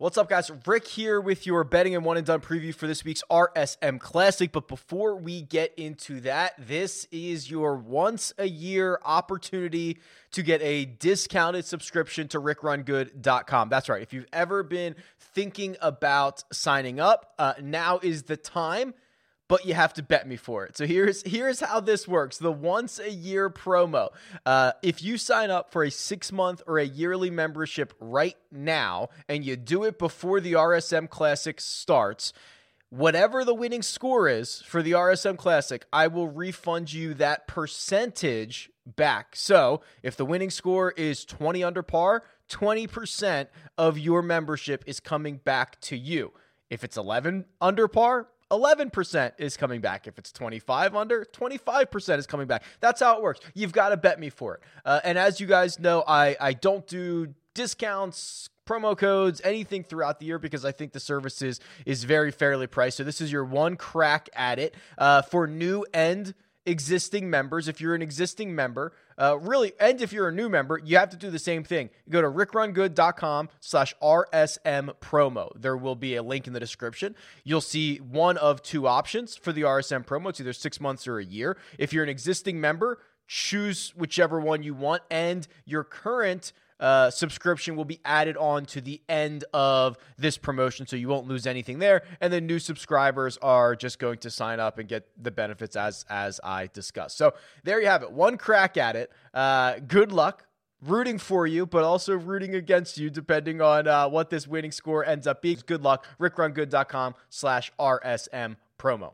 What's up, guys? Rick here with your betting and one and done preview for this week's RSM Classic. But before we get into that, this is your once a year opportunity to get a discounted subscription to rickrungood.com. That's right. If you've ever been thinking about signing up, uh, now is the time but you have to bet me for it. So here's here's how this works: the once a year promo. Uh, if you sign up for a six month or a yearly membership right now, and you do it before the RSM Classic starts. Whatever the winning score is for the RSM Classic, I will refund you that percentage back. So, if the winning score is 20 under par, 20% of your membership is coming back to you. If it's 11 under par, 11% is coming back. If it's 25 under, 25% is coming back. That's how it works. You've got to bet me for it. Uh, and as you guys know, I, I don't do discounts, promo codes, anything throughout the year because I think the service is, is very fairly priced. So this is your one crack at it uh, for new and existing members. If you're an existing member, uh, really, and if you're a new member, you have to do the same thing. Go to rickrungood.com slash RSM promo. There will be a link in the description. You'll see one of two options for the RSM promo. It's either six months or a year. If you're an existing member, choose whichever one you want, and your current – uh, subscription will be added on to the end of this promotion, so you won't lose anything there. And then new subscribers are just going to sign up and get the benefits as as I discussed. So there you have it. One crack at it. Uh, good luck. Rooting for you, but also rooting against you, depending on uh, what this winning score ends up being. Good luck. RickRunGood.com slash RSM promo.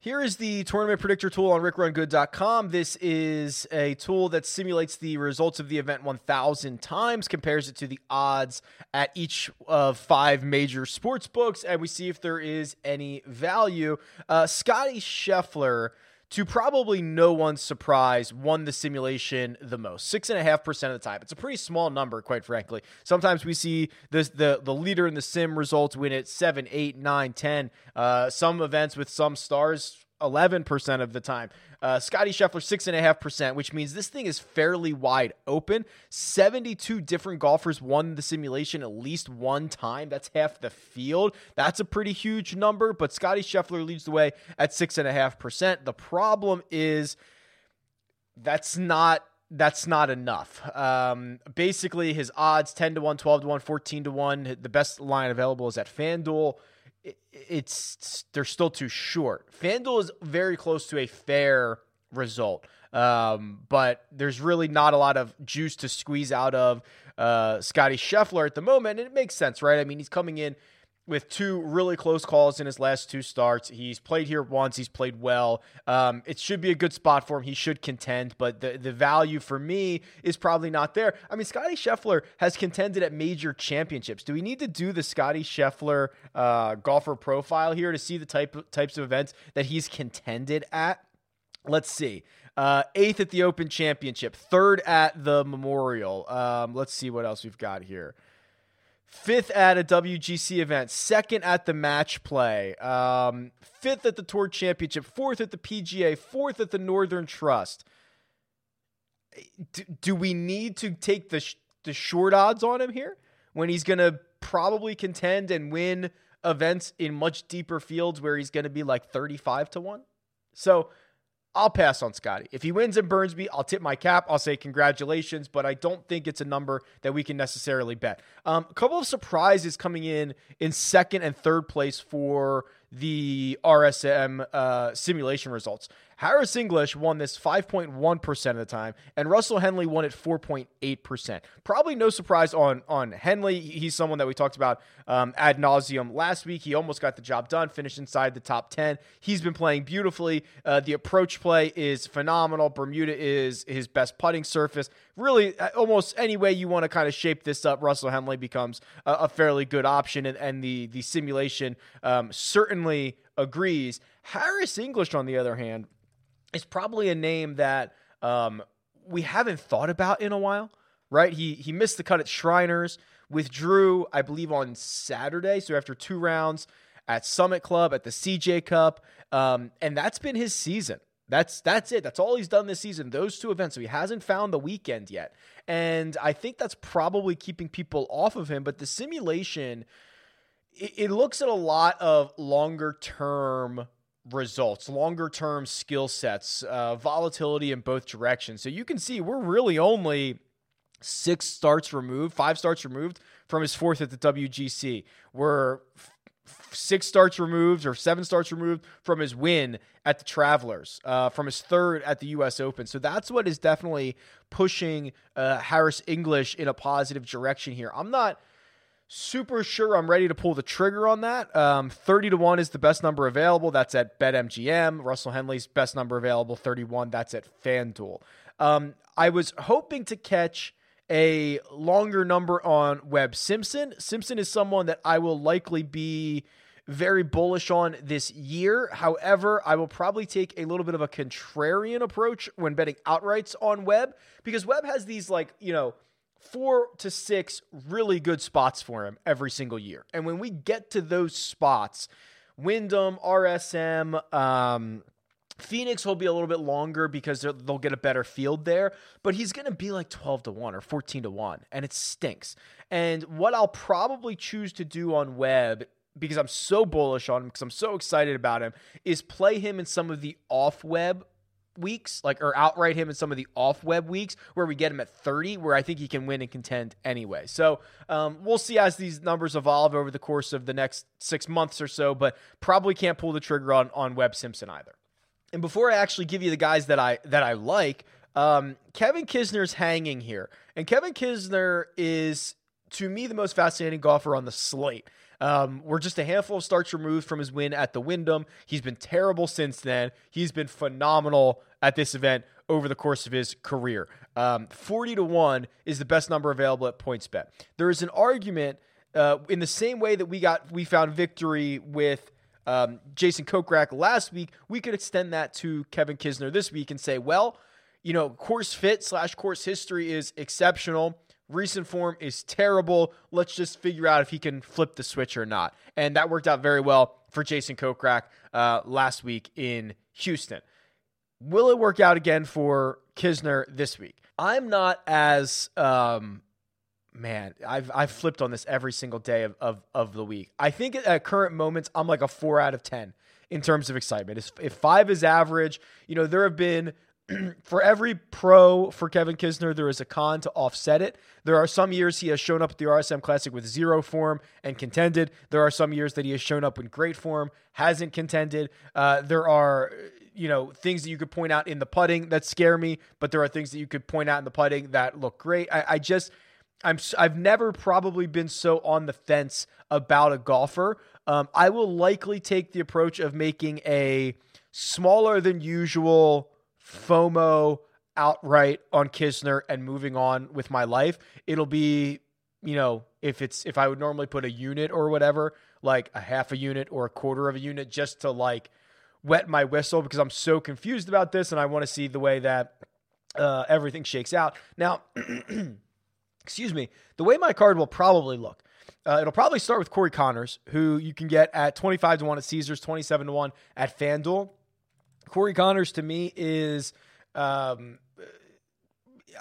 Here is the tournament predictor tool on rickrungood.com. This is a tool that simulates the results of the event 1,000 times, compares it to the odds at each of five major sports books, and we see if there is any value. Uh, Scottie Scheffler to probably no one's surprise, won the simulation the most. Six and a half percent of the time. It's a pretty small number, quite frankly. Sometimes we see the the, the leader in the sim results win it seven, eight, nine, ten. Uh, some events with some stars 11% of the time. Uh, Scottie Scheffler, 6.5%, which means this thing is fairly wide open. 72 different golfers won the simulation at least one time. That's half the field. That's a pretty huge number, but Scottie Scheffler leads the way at 6.5%. The problem is that's not that's not enough. Um, basically, his odds 10 to 1, 12 to 1, 14 to 1. The best line available is at FanDuel it's they're still too short. FanDuel is very close to a fair result, um, but there's really not a lot of juice to squeeze out of uh, Scottie Scheffler at the moment. And it makes sense, right? I mean, he's coming in with two really close calls in his last two starts. He's played here once. He's played well. Um, it should be a good spot for him. He should contend, but the, the value for me is probably not there. I mean, Scottie Scheffler has contended at major championships. Do we need to do the Scottie Scheffler uh, golfer profile here to see the type types of events that he's contended at? Let's see. Uh, eighth at the Open Championship, third at the Memorial. Um, let's see what else we've got here fifth at a WGC event, second at the match play, um, fifth at the Tour Championship, fourth at the PGA, fourth at the Northern Trust. Do, do we need to take the, sh- the short odds on him here when he's going to probably contend and win events in much deeper fields where he's going to be like 35 to 1? So I'll pass on Scottie. If he wins in Burnsby, I'll tip my cap. I'll say congratulations, but I don't think it's a number that we can necessarily bet. Um, a couple of surprises coming in in second and third place for the RSM uh, simulation results. Harris English won this 5.1% of the time, and Russell Henley won it 4.8%. Probably no surprise on, on Henley. He's someone that we talked about um, ad nauseum last week. He almost got the job done, finished inside the top 10. He's been playing beautifully. Uh, the approach play is phenomenal. Bermuda is his best putting surface. Really, uh, almost any way you want to kind of shape this up, Russell Henley becomes a, a fairly good option, and, and the, the simulation um, certainly agrees. Harris English, on the other hand, is probably a name that um, we haven't thought about in a while, right? He he missed the cut at Shriners, withdrew, I believe, on Saturday. So after two rounds at Summit Club, at the CJ Cup, um, and that's been his season. That's that's it. That's all he's done this season. Those two events. So he hasn't found the weekend yet, and I think that's probably keeping people off of him. But the simulation it, it looks at a lot of longer term results, longer term skill sets, uh, volatility in both directions. So you can see we're really only six starts removed, five starts removed from his fourth at the WGC. We're six starts removed or seven starts removed from his win at the Travelers, uh, from his third at the U.S. Open. So that's what is definitely pushing uh, Harris English in a positive direction here. I'm not super sure I'm ready to pull the trigger on that. Um, 30 to 1 is the best number available. That's at BetMGM. Russell Henley's best number available, 31. That's at FanDuel. Um, I was hoping to catch a longer number on Webb Simpson. Simpson is someone that I will likely be very bullish on this year. However, I will probably take a little bit of a contrarian approach when betting outrights on Webb because Webb has these like, you know, four to six really good spots for him every single year. And when we get to those spots, Wyndham, RSM, um, Phoenix will be a little bit longer because they'll get a better field there, but he's going to be like 12 to 1 or 14 to 1, and it stinks. And what I'll probably choose to do on Webb, because I'm so bullish on him, because I'm so excited about him, is play him in some of the off Webb weeks, like or outright him in some of the off Webb weeks where we get him at 30, where I think he can win and contend anyway. So um, we'll see as these numbers evolve over the course of the next six months or so, but probably can't pull the trigger on on Webb Simpson either. And before I actually give you the guys that I that I like, um, Kevin Kisner's hanging here, and Kevin Kisner is to me the most fascinating golfer on the slate. Um, we're just a handful of starts removed from his win at the Wyndham. He's been terrible since then. He's been phenomenal at this event over the course of his career. Um, 40 to 1 is the best number available at PointsBet. There is an argument uh, in the same way that we got we found victory with um, Jason Kokrak last week, we could extend that to Kevin Kisner this week and say, well, you know, course fit slash course history is exceptional. Recent form is terrible. Let's just figure out if he can flip the switch or not. And that worked out very well for Jason Kokrak uh, last week in Houston. Will it work out again for Kisner this week? I'm not as um, man, I've I've flipped on this every single day of, of, of the week. I think at current moments, I'm like a four out of ten in terms of excitement. If five is average, you know, there have been for every pro for Kevin Kisner, there is a con to offset it. There are some years he has shown up at the RSM Classic with zero form and contended. There are some years that he has shown up in great form, hasn't contended. Uh, there are, you know, things that you could point out in the putting that scare me, but there are things that you could point out in the putting that look great. I, I just I'm I've never probably been so on the fence about a golfer. Um, I will likely take the approach of making a smaller than usual FOMO outright on Kisner and moving on with my life. It'll be, you know, if it's if I would normally put a unit or whatever, like a half a unit or a quarter of a unit just to like wet my whistle because I'm so confused about this and I want to see the way that uh, everything shakes out. Now excuse me, the way my card will probably look. Uh, it'll probably start with Corey Conners, who you can get at 25 to 1 at Caesars, 27 to 1 at FanDuel. Corey Conners to me is um,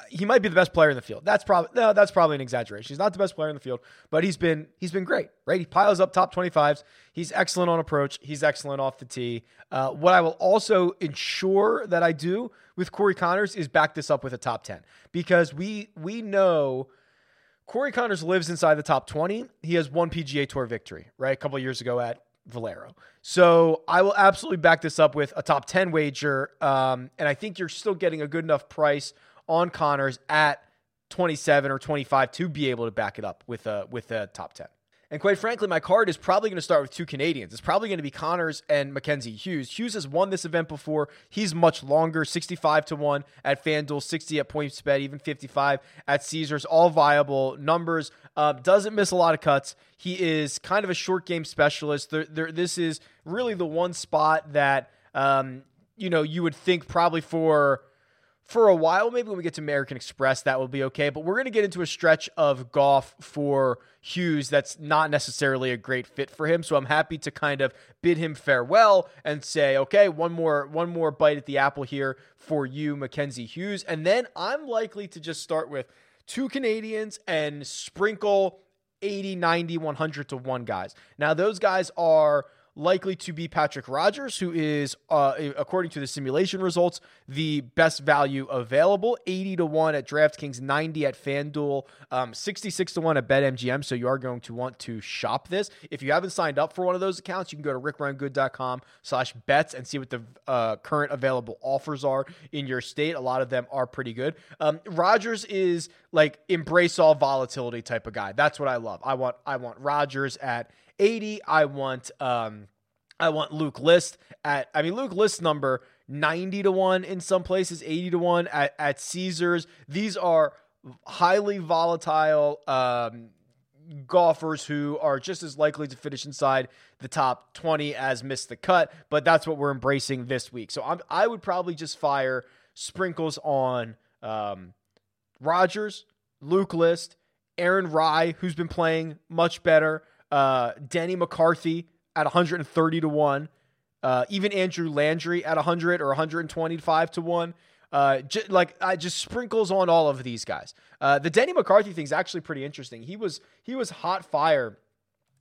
he might be the best player in the field. That's probably no, that's probably an exaggeration. He's not the best player in the field, but he's been he's been great, right? He piles up top 25s. He's excellent on approach. He's excellent off the tee. Uh, what I will also ensure that I do with Corey Conners is back this up with a top 10 because we we know Corey Conners lives inside the top 20. He has one PGA Tour victory, right? A couple years ago at Valero. So I will absolutely back this up with a top 10 wager. Um, and I think you're still getting a good enough price on Conners at 27 or 25 to be able to back it up with a, with a top 10. And quite frankly, my card is probably going to start with two Canadians. It's probably going to be Conners and Mackenzie Hughes. Hughes has won this event before. He's much longer, 65 to 1 at FanDuel, 60 at PointsBet, even 55 at Caesars. All viable numbers. Uh, doesn't miss a lot of cuts. He is kind of a short game specialist. There, there, this is really the one spot that um, you know you would think probably for for a while. Maybe when we get to American Express, that will be okay. But we're going to get into a stretch of golf for Hughes that's not necessarily a great fit for him. So I'm happy to kind of bid him farewell and say, okay, one more one more bite at the apple here for you, Mackenzie Hughes, and then I'm likely to just start with two Canadians and sprinkle 80, 90, 100 to 1 guys. Now, those guys are likely to be Patrick Rodgers, who is, uh, according to the simulation results, the best value available. 80 to 1 at DraftKings, 90 at FanDuel, um, 66 to 1 at BetMGM. So you are going to want to shop this. If you haven't signed up for one of those accounts, you can go to rickrungood.com slash bets and see what the uh, current available offers are in your state. A lot of them are pretty good. Um, Rodgers is like embrace all volatility type of guy. That's what I love. I want I want Rodgers at 80. I want um I want Luke List at I mean Luke List number 90 to 1 in some places, 80 to 1 at, at Caesars. These are highly volatile um golfers who are just as likely to finish inside the top 20 as miss the cut, but that's what we're embracing this week. So I'm, I would probably just fire sprinkles on um, Rodgers, Luke List, Aaron Rai, who's been playing much better, uh, Denny McCarthy at 130 to 1, uh, even Andrew Landry at 100 or 125 to 1. Uh, j- like I just sprinkles on all of these guys. Uh, the Denny McCarthy thing is actually pretty interesting. He was he was hot fire.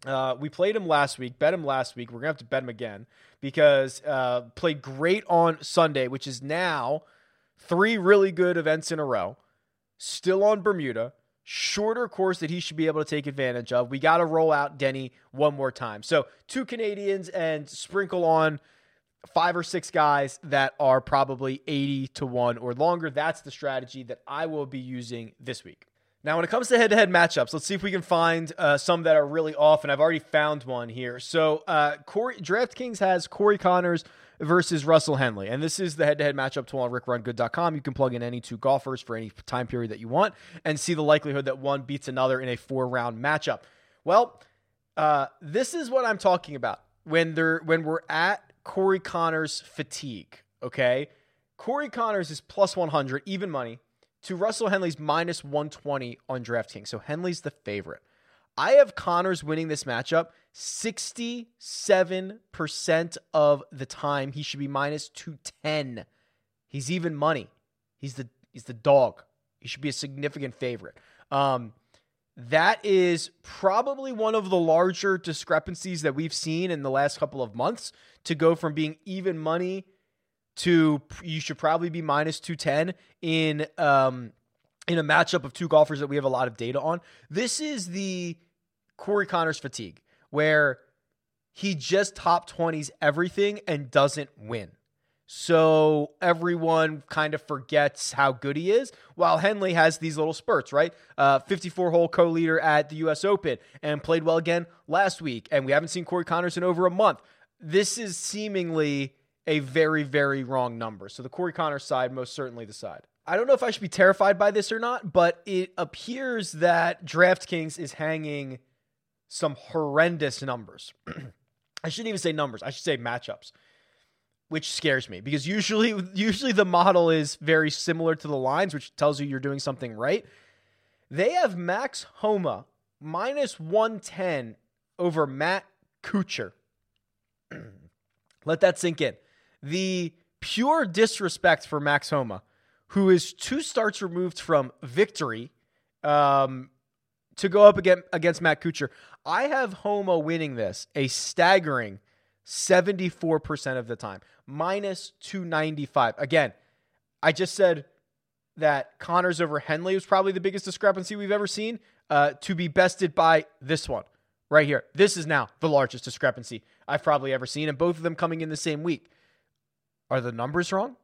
Uh, we played him last week, bet him last week. We're gonna have to bet him again because uh, played great on Sunday, which is now three really good events in a row. Still on Bermuda, shorter course that he should be able to take advantage of. We got to roll out Denny one more time. So two Canadians and sprinkle on five or six guys that are probably 80 to 1 or longer. That's the strategy that I will be using this week. Now, when it comes to head to head matchups, let's see if we can find uh, some that are really off. And I've already found one here. So, uh, Corey, DraftKings has Corey Conners versus Russell Henley. And this is the head to head matchup tool on rickrungood.com. You can plug in any two golfers for any time period that you want and see the likelihood that one beats another in a four round matchup. Well, uh, this is what I'm talking about when they're when we're at Corey Conners fatigue. Okay, Corey Conners is plus 100 even money to Russell Henley's minus 120 on DraftKings. So Henley's the favorite. I have Conners winning this matchup 67% of the time. He should be minus 210. He's even money. He's the he's the dog. He should be a significant favorite. Um, that is probably one of the larger discrepancies that we've seen in the last couple of months to go from being even money to you should probably be minus 210 in um in a matchup of two golfers that we have a lot of data on. This is the Corey Conners fatigue where he just top 20s everything and doesn't win. So everyone kind of forgets how good he is. While Henley has these little spurts, right? Uh, 54 hole co leader at the US Open and played well again last week. And we haven't seen Corey Conners in over a month. This is seemingly a very, very wrong number. So the Corey Conners side, most certainly the side. I don't know if I should be terrified by this or not, but it appears that DraftKings is hanging some horrendous numbers. I shouldn't even say numbers. I should say matchups, which scares me because usually usually the model is very similar to the lines, which tells you you're doing something right. They have Max Homa minus 110 over Matt Kuchar. Let that sink in. The pure disrespect for Max Homa, who is two starts removed from victory, um, to go up against, against Matt Kuchar. I have Homa winning this a staggering 74% of the time, minus 295. Again, I just said that Conners over Henley was probably the biggest discrepancy we've ever seen uh, to be bested by this one right here. This is now the largest discrepancy I've probably ever seen, and both of them coming in the same week. Are the numbers wrong?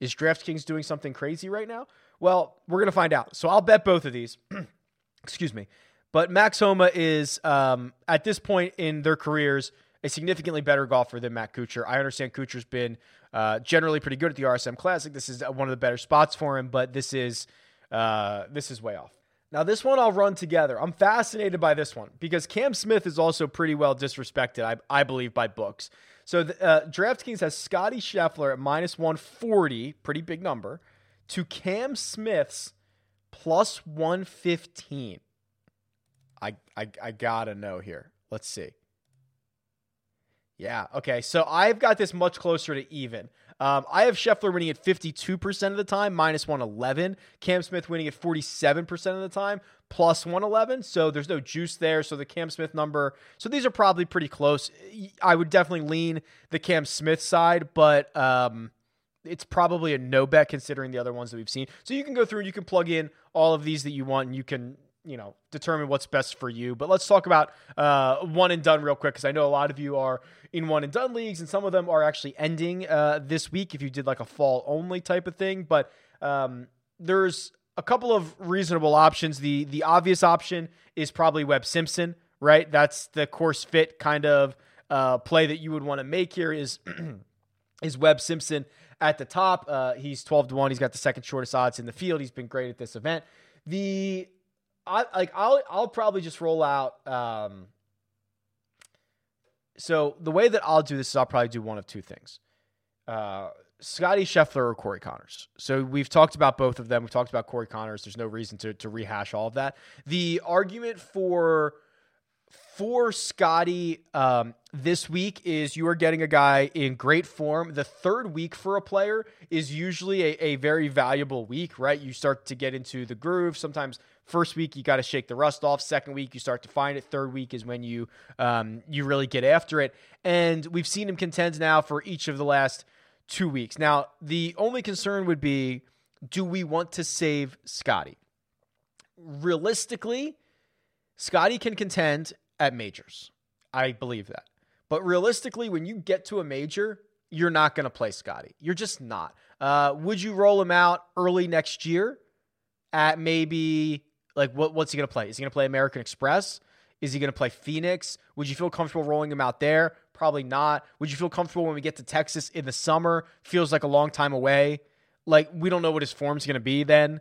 Is DraftKings doing something crazy right now? Well, we're going to find out. So I'll bet both of these. Excuse me. But Max Homa is, um, at this point in their careers, a significantly better golfer than Matt Kuchar. I understand Kuchar's been uh, generally pretty good at the RSM Classic. This is one of the better spots for him, but this is uh, this is way off. Now, this one I'll run together. I'm fascinated by this one because Cam Smith is also pretty well disrespected, I, I believe, by books. So the, uh, DraftKings has Scottie Scheffler at minus 140, pretty big number, to Cam Smith's plus 115. I, I, I gotta know here. Let's see. Yeah, okay. So I've got this much closer to even. Um, I have Scheffler winning at 52% of the time, minus 111. Cam Smith winning at 47% of the time, plus 111. So there's no juice there. So the Cam Smith number, so these are probably pretty close. I would definitely lean the Cam Smith side, but um, it's probably a no bet considering the other ones that we've seen. So you can go through and you can plug in all of these that you want and you can you know determine what's best for you. But let's talk about uh, one and done real quick because i know a lot of you are in one and done leagues and some of them are actually ending uh, this week if you did like a fall only type of thing. But um, there's a couple of reasonable options. The the obvious option is probably webb simpson right? That's the course fit kind of uh, play that you would want to make here is is webb simpson at the top. Uh, he's 12 to 1 he's got the second shortest odds in the field. He's been great at this event. The I like I'll I'll probably just roll out. Um, so the way that I'll do this is I'll probably do one of two things. Uh, Scottie Scheffler or Corey Conners. So we've talked about both of them. We've talked about Corey Conners. There's no reason to to rehash all of that. The argument for for Scottie um, this week is you are getting a guy in great form. The third week for a player is usually a, a very valuable week, right? You start to get into the groove. Sometimes First week you got to shake the rust off. Second week you start to find it. Third week is when you um, you really get after it. And we've seen him contend now for each of the last two weeks. Now the only concern would be, do we want to save Scottie? Realistically, Scottie can contend at majors. I believe that. But realistically, when you get to a major, you're not going to play Scottie. You're just not. Uh, would you roll him out early next year at maybe like, what, what's he going to play? Is he going to play American Express? Is he going to play Phoenix? Would you feel comfortable rolling him out there? Probably not. Would you feel comfortable when we get to Texas in the summer? Feels like a long time away. Like, we don't know what his form's going to be then.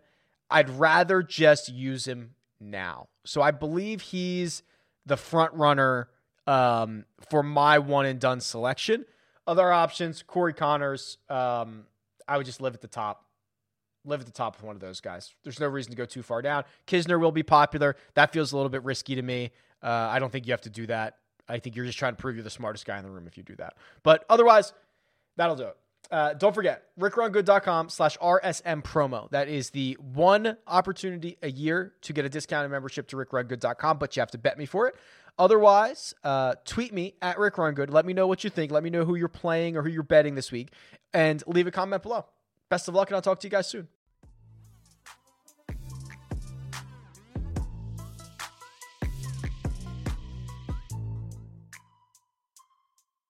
I'd rather just use him now. So I believe he's the front runner um, for my one and done selection. Other options, Corey Conners. Um, I would just live at the top live at the top of one of those guys. There's no reason to go too far down. Kisner will be popular. That feels a little bit risky to me. Uh, I don't think you have to do that. I think you're just trying to prove you're the smartest guy in the room if you do that. But otherwise, that'll do it. Uh, don't forget, rickrungood.com slash RSM promo. That is the one opportunity a year to get a discounted membership to rickrungood.com, but you have to bet me for it. Otherwise, uh, tweet me at rickrungood. Let me know what you think. Let me know who you're playing or who you're betting this week, and leave a comment below. Best of luck, and I'll talk to you guys soon.